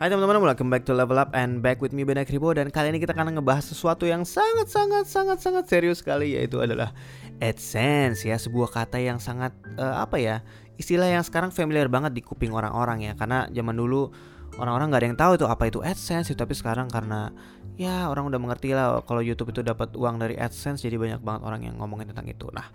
Hai teman-teman, welcome back to Level Up and back with me Benak Ribo dan kali ini kita akan ngebahas sesuatu yang sangat sangat sangat sangat serius sekali yaitu adalah AdSense ya. Sebuah kata yang sangat uh, apa ya istilah yang sekarang familiar banget di kuping orang-orang ya. Karena zaman dulu orang-orang nggak ada yang tahu itu apa itu AdSense tapi sekarang karena ya orang udah mengerti lah kalau YouTube itu dapat uang dari AdSense jadi banyak banget orang yang ngomongin tentang itu. Nah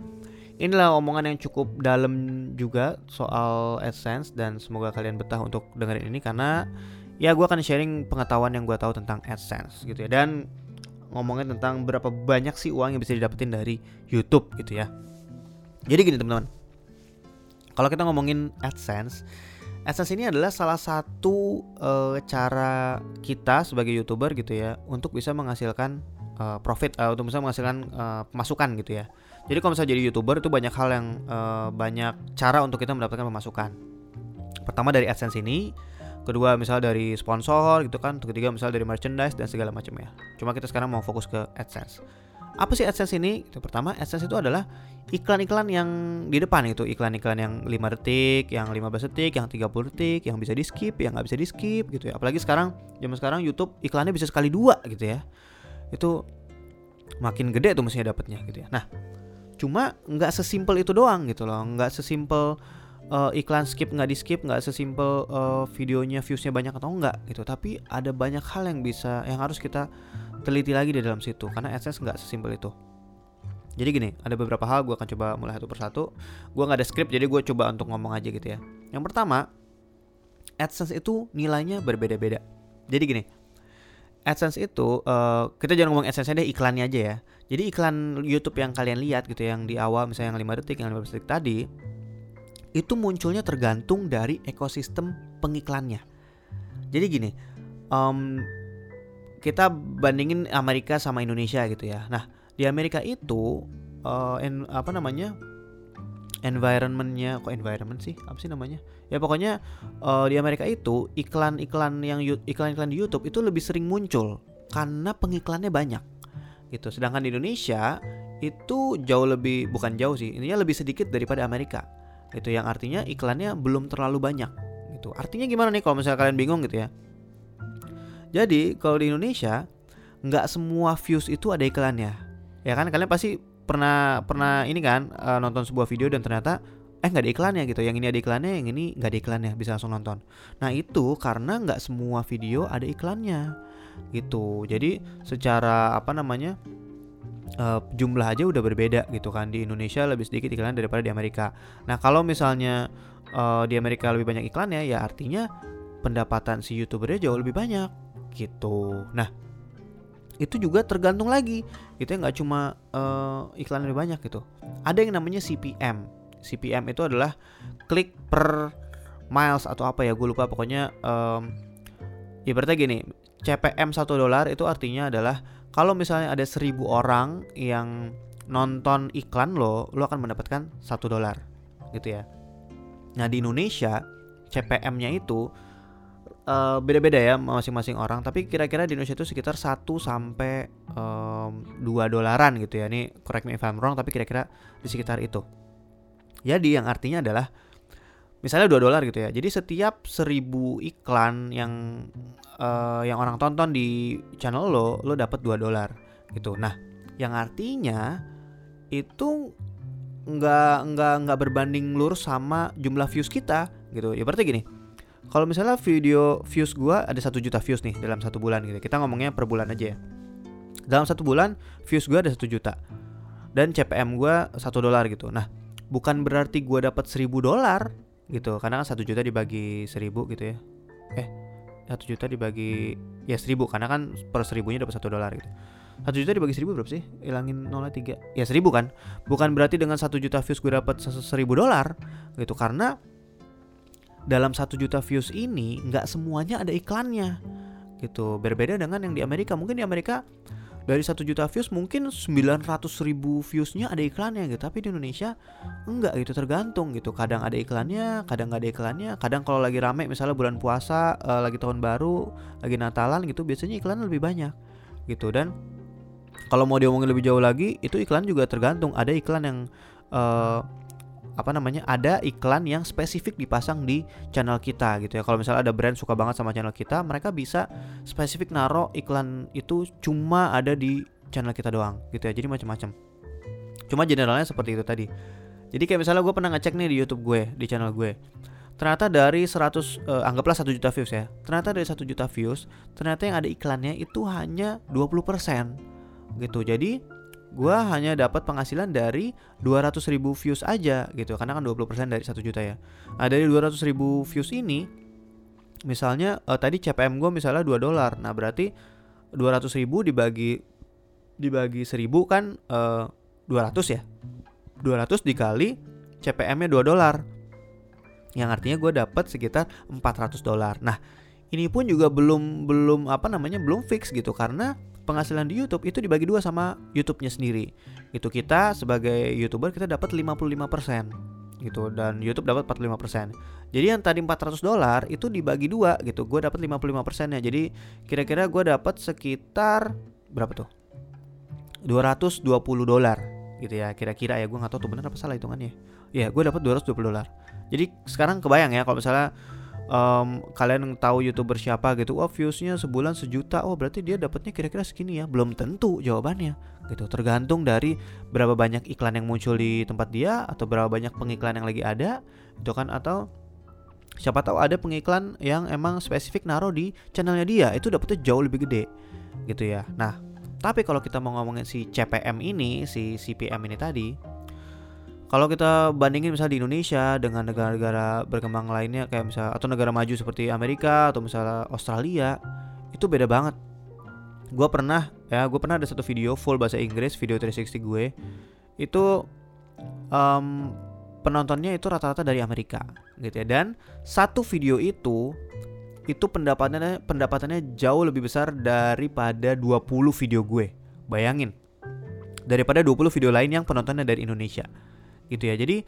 inilah omongan yang cukup dalam juga soal AdSense dan semoga kalian betah untuk dengerin ini karena ya gue akan sharing pengetahuan yang gue tahu tentang AdSense gitu ya dan ngomongin tentang berapa banyak sih uang yang bisa didapetin dari YouTube gitu ya. Jadi gini teman-teman, kalau kita ngomongin AdSense, AdSense ini adalah salah satu uh, cara kita sebagai youtuber gitu ya untuk bisa menghasilkan uh, profit, uh, untuk bisa menghasilkan uh, pemasukan gitu ya. Jadi kalau misalnya jadi youtuber itu banyak hal yang uh, banyak cara untuk kita mendapatkan pemasukan. Pertama dari AdSense ini kedua misal dari sponsor gitu kan. Ketiga misal dari merchandise dan segala macam ya cuma kita sekarang mau fokus ke AdSense. Apa sih AdSense ini? Itu pertama AdSense itu adalah iklan-iklan yang di depan itu. Iklan-iklan yang 5 detik yang 15 detik yang 30 detik yang bisa di skip yang nggak bisa di skip gitu ya. Apalagi sekarang zaman sekarang YouTube iklannya bisa sekali dua gitu ya. Itu makin gede tuh mestinya dapatnya gitu ya. Nah cuma nggak sesimpel itu doang gitu loh. Nggak sesimpel uh, iklan skip nggak di skip nggak sesimpel uh, videonya viewsnya banyak atau enggak gitu. Tapi ada banyak hal yang bisa yang harus kita teliti lagi di dalam situ karena AdSense nggak sesimpel itu. Jadi gini ada beberapa hal gue akan coba mulai satu persatu. Gue nggak ada script jadi gue coba untuk ngomong aja gitu ya. Yang pertama AdSense itu nilainya berbeda-beda. Jadi gini AdSense itu uh, kita jangan ngomong AdSense deh iklannya aja ya. Jadi iklan YouTube yang kalian lihat gitu yang di awal misalnya yang 5 detik yang 15 detik tadi itu munculnya tergantung dari ekosistem pengiklannya. Jadi gini, um, kita bandingin Amerika sama Indonesia gitu ya. Nah di Amerika itu uh, en, apa namanya environmentnya kok environment sih apa sih namanya ya pokoknya uh, di Amerika itu iklan-iklan yang iklan-iklan di YouTube itu lebih sering muncul karena pengiklannya banyak gitu sedangkan di Indonesia itu jauh lebih bukan jauh sih intinya lebih sedikit daripada Amerika itu yang artinya iklannya belum terlalu banyak gitu. Artinya gimana nih kalau misalnya kalian bingung gitu ya? Jadi kalau di Indonesia nggak semua views itu ada iklannya. Ya kan? Kalian pasti pernah pernah ini kan uh, nonton sebuah video dan ternyata eh nggak ada iklannya gitu. Yang ini ada iklannya yang ini nggak ada iklannya bisa langsung nonton. Nah itu karena nggak semua video ada iklannya gitu. Jadi secara apa namanya uh, jumlah aja udah berbeda gitu kan di Indonesia lebih sedikit iklan daripada di Amerika. Nah kalau misalnya uh, di Amerika lebih banyak iklannya ya artinya pendapatan si youtubernya jauh lebih banyak gitu. Nah itu juga tergantung lagi itu ya nggak cuma uh, iklan lebih banyak gitu. Ada yang namanya CPM. CPM itu adalah klik per miles atau apa ya gue lupa pokoknya um, ibaratnya gini CPM 1 dolar itu artinya adalah kalau misalnya ada seribu orang yang nonton iklan lo, lo akan mendapatkan satu dolar, gitu ya. Nah di Indonesia CPM-nya itu uh, beda-beda ya masing-masing orang, tapi kira-kira di Indonesia itu sekitar 1 sampai um, 2 dolaran gitu ya. Ini correct me if I'm wrong, tapi kira-kira di sekitar itu. Jadi yang artinya adalah misalnya 2 dolar gitu ya. Jadi setiap seribu iklan yang uh, yang orang tonton di channel lo, lo dapat 2 dolar gitu. Nah, yang artinya itu nggak nggak nggak berbanding lurus sama jumlah views kita gitu. Ya berarti gini, kalau misalnya video views gua ada satu juta views nih dalam satu bulan gitu. Kita ngomongnya per bulan aja ya. Dalam satu bulan views gua ada satu juta dan CPM gua satu dolar gitu. Nah, bukan berarti gua dapat seribu dolar gitu. Karena kan satu juta dibagi seribu gitu ya. Eh satu juta dibagi ya seribu. Karena kan per seribunya dapat satu dolar gitu. Satu juta dibagi seribu berapa sih? Hilangin nolnya tiga. Ya seribu kan? Bukan berarti dengan satu juta views gue dapat seribu dolar gitu. Karena dalam satu juta views ini nggak semuanya ada iklannya gitu. Berbeda dengan yang di Amerika. Mungkin di Amerika dari satu juta views mungkin 900 ribu viewsnya ada iklannya gitu. Tapi di Indonesia enggak gitu. Tergantung gitu. Kadang ada iklannya kadang nggak ada iklannya. Kadang kalau lagi rame misalnya bulan puasa uh, lagi tahun baru lagi Natalan gitu biasanya iklan lebih banyak gitu. Dan kalau mau diomongin lebih jauh lagi itu iklan juga tergantung. Ada iklan yang uh, apa namanya ada iklan yang spesifik dipasang di channel kita gitu ya. Kalau misalnya ada brand suka banget sama channel kita, mereka bisa spesifik naro iklan itu cuma ada di channel kita doang gitu ya. Jadi macam-macam. Cuma generalnya seperti itu tadi. Jadi kayak misalnya gue pernah ngecek nih di YouTube gue, di channel gue. Ternyata dari 100 eh, anggaplah 1 juta views ya. Ternyata dari 1 juta views, ternyata yang ada iklannya itu hanya 20% gitu. Jadi gua hanya dapat penghasilan dari 200 ribu views aja gitu. Karena kan 20% dari 1 juta ya. Nah dari 200 ribu views ini misalnya uh, tadi CPM gue misalnya 2 dolar. Nah berarti 200 ribu dibagi dibagi 1000 kan uh, eh, 200 ya? 200 dikali CPM nya 2 dolar. Yang artinya gue dapat sekitar 400 dolar. Nah ini pun juga belum belum apa namanya belum fix gitu. Karena penghasilan di YouTube itu dibagi dua sama YouTube-nya sendiri. Itu kita sebagai YouTuber kita dapat 55% gitu dan YouTube dapat 45%. Jadi yang tadi 400 dolar itu dibagi dua gitu. Gue dapat 55% ya. Jadi kira-kira gue dapat sekitar berapa tuh? 220 dolar gitu ya kira-kira ya gue nggak tahu tuh benar apa salah hitungannya ya gue dapat 220 dolar jadi sekarang kebayang ya kalau misalnya um, kalian tahu youtuber siapa gitu? Wah viewsnya sebulan sejuta. Oh berarti dia dapatnya kira-kira segini ya? Belum tentu jawabannya gitu. Tergantung dari berapa banyak iklan yang muncul di tempat dia atau berapa banyak pengiklan yang lagi ada itu kan? Atau siapa tahu ada pengiklan yang emang spesifik naruh di channelnya dia. Itu dapetnya jauh lebih gede gitu ya. Nah tapi kalau kita mau ngomongin si CPM ini si CPM ini tadi kalau kita bandingin misalnya di Indonesia dengan negara-negara berkembang lainnya kayak misalnya atau negara maju seperti Amerika atau misalnya Australia itu beda banget. Gue pernah ya gue pernah ada satu video full bahasa Inggris video 360 gue itu um, penontonnya itu rata-rata dari Amerika gitu ya dan satu video itu itu pendapatannya pendapatannya jauh lebih besar daripada 20 video gue. Bayangin. Daripada 20 video lain yang penontonnya dari Indonesia gitu ya. Jadi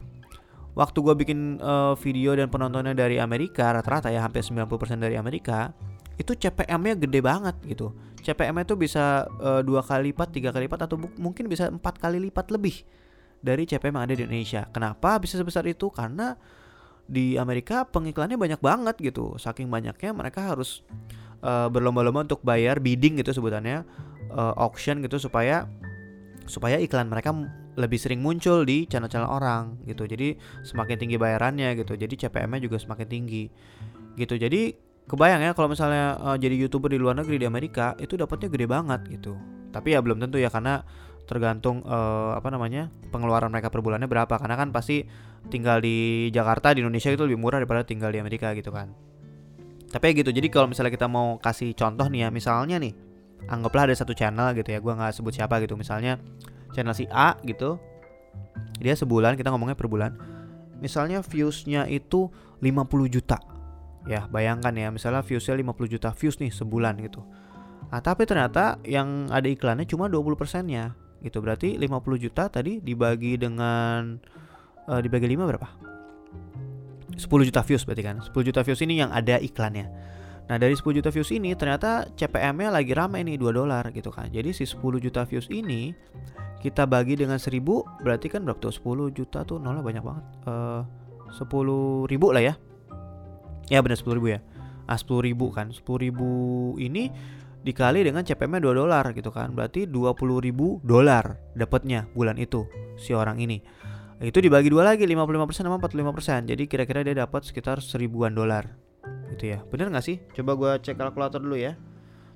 waktu gue bikin uh, video dan penontonnya dari Amerika rata-rata ya hampir 90% dari Amerika itu CPM-nya gede banget gitu. CPM-nya itu bisa uh, dua kali lipat tiga kali lipat atau mungkin bisa empat kali lipat lebih dari CPM yang ada di Indonesia. Kenapa bisa sebesar itu? Karena di Amerika pengiklannya banyak banget gitu. Saking banyaknya mereka harus uh, berlomba-lomba untuk bayar bidding gitu sebutannya uh, auction gitu supaya supaya iklan mereka lebih sering muncul di channel-channel orang gitu. Jadi semakin tinggi bayarannya gitu. Jadi CPM-nya juga semakin tinggi. Gitu. Jadi kebayang ya kalau misalnya uh, jadi YouTuber di luar negeri di Amerika itu dapatnya gede banget gitu. Tapi ya belum tentu ya karena tergantung uh, apa namanya pengeluaran mereka per bulannya berapa karena kan pasti tinggal di Jakarta di Indonesia itu lebih murah daripada tinggal di Amerika gitu kan tapi ya gitu jadi kalau misalnya kita mau kasih contoh nih ya misalnya nih anggaplah ada satu channel gitu ya gue nggak sebut siapa gitu misalnya channel si A gitu dia sebulan kita ngomongnya per bulan misalnya viewsnya itu 50 juta. Ya bayangkan ya misalnya viewsnya 50 juta views nih sebulan gitu. Nah tapi ternyata yang ada iklannya cuma 20 persennya gitu. Berarti 50 juta tadi dibagi dengan uh, dibagi 5 berapa? 10 juta views berarti kan. 10 juta views ini yang ada iklannya Nah dari 10 juta views ini ternyata CPM-nya lagi ramai nih 2 dolar gitu kan. Jadi si 10 juta views ini kita bagi dengan 1000 berarti kan berapa tuh? 10 juta tuh nolnya banyak banget. Uh, 10 ribu lah ya. Ya benar 10 ribu ya. Ah 10 ribu kan. 10 ribu ini dikali dengan CPM nya 2 dolar gitu kan. Berarti 20 ribu dolar dapatnya bulan itu si orang ini. Itu dibagi dua lagi 55% sama 45% jadi kira-kira dia dapat sekitar seribuan dolar gitu ya. Bener nggak sih? Coba gue cek kalkulator dulu ya.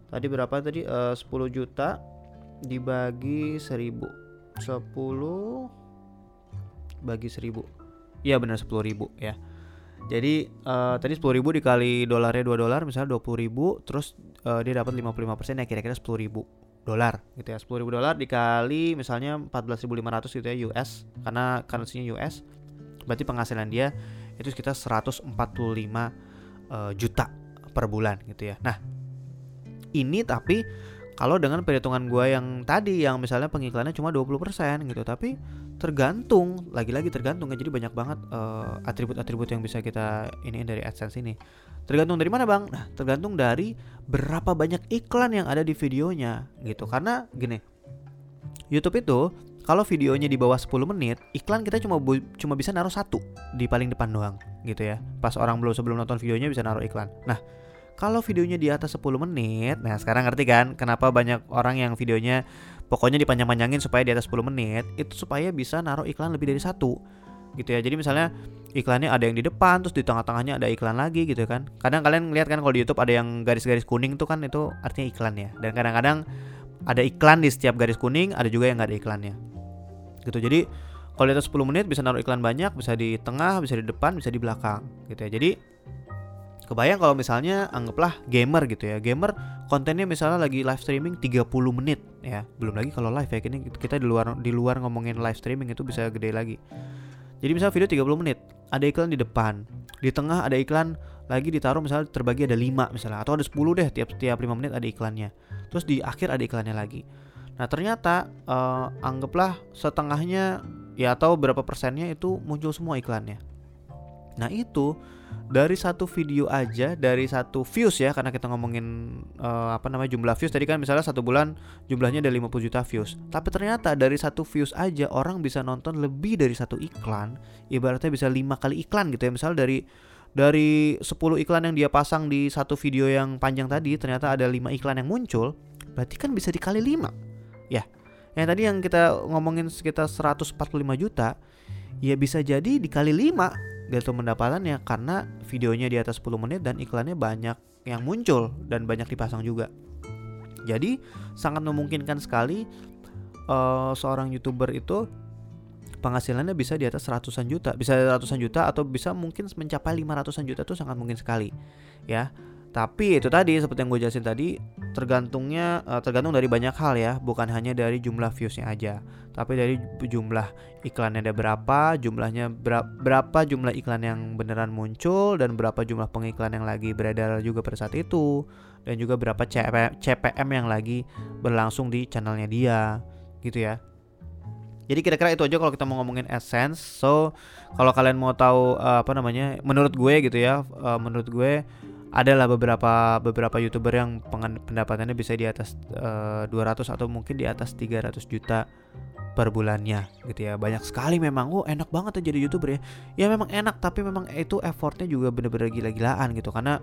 Tadi berapa tadi? Uh, 10 juta dibagi 1000 10 bagi 1000 iya benar 10.000 ya. Jadi uh, tadi 10.000 dikali dolarnya 2 dolar misalnya 20.000 terus uh, dia dapat 55% ya kira-kira 10.000 dolar gitu ya. 10.000 dolar dikali misalnya 14.500 gitu ya US karena currency-nya US berarti penghasilan dia itu sekitar 145 uh, juta per bulan gitu ya. Nah ini tapi kalau dengan perhitungan gue yang tadi yang misalnya pengiklannya cuma 20% gitu tapi tergantung lagi-lagi tergantung ya. Jadi banyak banget uh, atribut-atribut yang bisa kita ini dari AdSense ini. Tergantung dari mana bang? Nah tergantung dari berapa banyak iklan yang ada di videonya gitu. Karena gini YouTube itu kalau videonya di bawah 10 menit, iklan kita cuma cuma bisa naruh satu di paling depan doang gitu ya. Pas orang belum sebelum nonton videonya bisa naruh iklan. Nah, kalau videonya di atas 10 menit, nah sekarang ngerti kan kenapa banyak orang yang videonya pokoknya dipanjang-panjangin supaya di atas 10 menit, itu supaya bisa naruh iklan lebih dari satu gitu ya. Jadi misalnya iklannya ada yang di depan terus di tengah-tengahnya ada iklan lagi gitu kan. Kadang kalian lihat kan kalau di YouTube ada yang garis-garis kuning tuh kan itu artinya iklan ya. Dan kadang-kadang ada iklan di setiap garis kuning, ada juga yang nggak ada iklannya gitu. Jadi kalau di atas 10 menit bisa naruh iklan banyak bisa di tengah bisa di depan bisa di belakang gitu ya. Jadi kebayang kalau misalnya anggaplah gamer gitu ya. Gamer kontennya misalnya lagi live streaming 30 menit ya. Belum lagi kalau live ya kini kita di luar di luar ngomongin live streaming itu bisa gede lagi. Jadi misalnya video 30 menit ada iklan di depan. Di tengah ada iklan lagi ditaruh misalnya terbagi ada 5 misalnya atau ada 10 deh tiap tiap 5 menit ada iklannya. Terus di akhir ada iklannya lagi Nah ternyata uh, anggaplah setengahnya ya atau berapa persennya itu muncul semua iklannya. Nah itu dari satu video aja dari satu views ya karena kita ngomongin uh, apa namanya jumlah views. Tadi kan misalnya satu bulan jumlahnya ada 50 juta views. Tapi ternyata dari satu views aja orang bisa nonton lebih dari satu iklan. Ibaratnya bisa lima kali iklan gitu ya. Misal dari dari 10 iklan yang dia pasang di satu video yang panjang tadi ternyata ada lima iklan yang muncul berarti kan bisa dikali 5 Ya. Yang tadi yang kita ngomongin sekitar 145 juta, ya bisa jadi dikali 5 gitu pendapatannya karena videonya di atas 10 menit dan iklannya banyak yang muncul dan banyak dipasang juga. Jadi sangat memungkinkan sekali uh, seorang youtuber itu penghasilannya bisa di atas ratusan juta, bisa ratusan juta atau bisa mungkin mencapai lima ratusan juta itu sangat mungkin sekali, ya. Tapi itu tadi seperti yang gue jelasin tadi tergantungnya uh, tergantung dari banyak hal ya, bukan hanya dari jumlah viewsnya aja, tapi dari jumlah iklannya ada berapa, jumlahnya berapa, berapa jumlah iklan yang beneran muncul dan berapa jumlah pengiklan yang lagi beredar juga pada saat itu dan juga berapa CP, CPM yang lagi berlangsung di channelnya dia gitu ya. Jadi kira-kira itu aja kalau kita mau ngomongin AdSense. So kalau kalian mau tahu uh, apa namanya, menurut gue gitu ya, uh, menurut gue adalah beberapa beberapa youtuber yang pendapatannya bisa di atas uh, eh, 200 atau mungkin di atas 300 juta per bulannya gitu ya. Banyak sekali memang. Oh enak banget jadi youtuber ya. Ya memang enak tapi memang itu effortnya juga bener-bener gila-gilaan gitu. Karena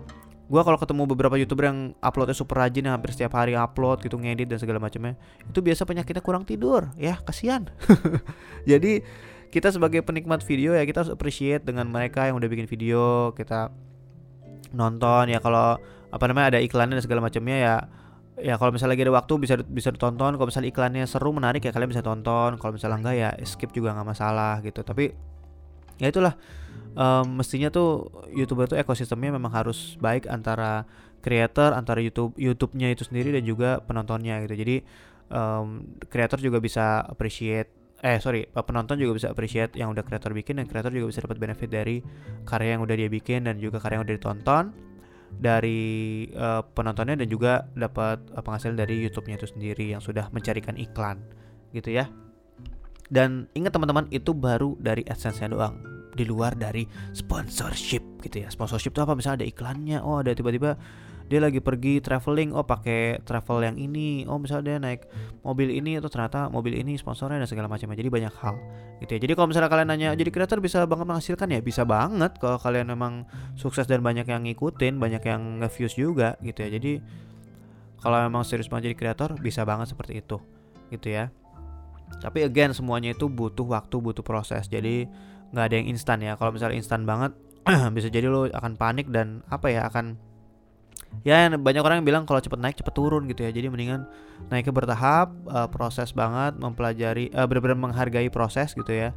gue kalau ketemu beberapa youtuber yang uploadnya super rajin yang hampir setiap hari upload gitu ngedit dan segala macamnya itu biasa penyakitnya kurang tidur. Ya kasihan. Jadi kita sebagai penikmat video ya kita harus appreciate dengan mereka yang udah bikin video kita nonton ya kalau apa namanya ada iklannya dan segala macamnya ya ya kalau misalnya lagi ada waktu bisa bisa ditonton. Kalau misalnya iklannya seru menarik ya kalian bisa tonton. Kalau misalnya enggak ya skip juga nggak masalah gitu. Tapi ya itulah um, mestinya tuh youtuber tuh ekosistemnya memang harus baik antara creator antara YouTube YouTube-nya itu sendiri dan juga penontonnya gitu. Jadi um, creator juga bisa appreciate eh sorry penonton juga bisa appreciate yang udah kreator bikin dan kreator juga bisa dapat benefit dari karya yang udah dia bikin dan juga karya yang udah ditonton dari uh, penontonnya dan juga dapat uh, penghasilan dari YouTube-nya itu sendiri yang sudah mencarikan iklan gitu ya. Dan ingat teman-teman itu baru dari AdSense-nya doang di luar dari sponsorship gitu ya. Sponsorship itu apa? Misalnya ada iklannya, oh ada tiba-tiba dia lagi pergi traveling oh pakai travel yang ini oh misalnya dia naik mobil ini atau ternyata mobil ini sponsornya dan segala macamnya. Jadi banyak hal gitu ya. Jadi kalau misalnya kalian nanya jadi kreator bisa banget menghasilkan? Ya bisa banget kalau kalian memang sukses dan banyak yang ngikutin banyak yang nge-views juga gitu ya. Jadi kalau memang serius banget jadi kreator bisa banget seperti itu gitu ya. Tapi again semuanya itu butuh waktu butuh proses. Jadi nggak ada yang instan ya. Kalau misalnya instan banget bisa jadi lo akan panik dan apa ya akan ya banyak orang yang bilang kalau cepet naik cepet turun gitu ya. Jadi mendingan naiknya bertahap uh, proses banget mempelajari uh, benar-benar menghargai proses gitu ya.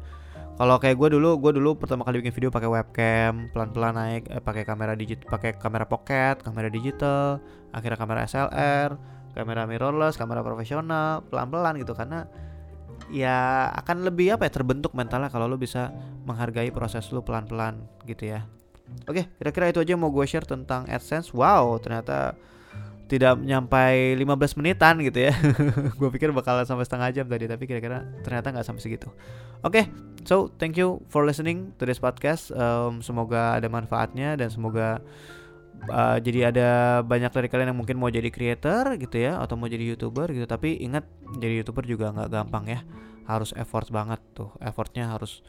Kalau kayak gue dulu gue dulu pertama kali bikin video pakai webcam pelan-pelan naik eh, pakai kamera digit pakai kamera pocket kamera digital akhirnya kamera SLR kamera mirrorless kamera profesional pelan-pelan gitu. Karena ya akan lebih apa ya terbentuk mentalnya kalau lo bisa menghargai proses lo pelan-pelan gitu ya Oke, kira-kira itu aja yang mau gue share tentang AdSense. Wow, ternyata tidak nyampai 15 menitan gitu ya. gue pikir bakal sampai setengah jam tadi, tapi kira-kira ternyata nggak sampai segitu. Oke, okay, so thank you for listening to this podcast. Um, semoga ada manfaatnya dan semoga uh, jadi ada banyak dari kalian yang mungkin mau jadi creator gitu ya atau mau jadi youtuber gitu tapi ingat jadi youtuber juga nggak gampang ya harus effort banget tuh effortnya harus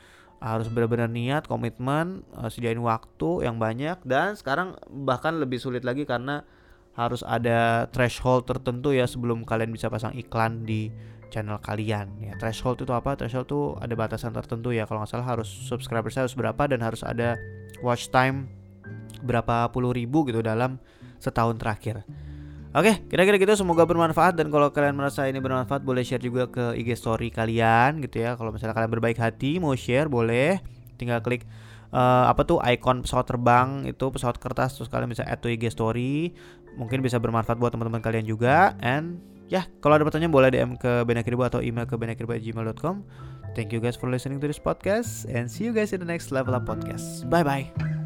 harus benar-benar niat komitmen uh, sediain waktu yang banyak dan sekarang bahkan lebih sulit lagi karena harus ada threshold tertentu ya sebelum kalian bisa pasang iklan di channel kalian ya. Threshold itu apa? Threshold itu ada batasan tertentu ya. Kalau nggak salah harus subscriber saya harus berapa dan harus ada watch time berapa puluh ribu gitu dalam setahun terakhir Oke, kira-kira gitu semoga bermanfaat dan kalau kalian merasa ini bermanfaat boleh share juga ke IG story kalian gitu ya. Kalau misalnya kalian berbaik hati mau share boleh tinggal klik uh, apa tuh icon pesawat terbang itu pesawat kertas terus kalian bisa add to IG story. Mungkin bisa bermanfaat buat teman-teman kalian juga and ya kalau ada pertanyaan boleh DM ke benakirbo atau email ke benakirbo@gmail.com. Thank you guys for listening to this podcast and see you guys in the next level up podcast. Bye bye.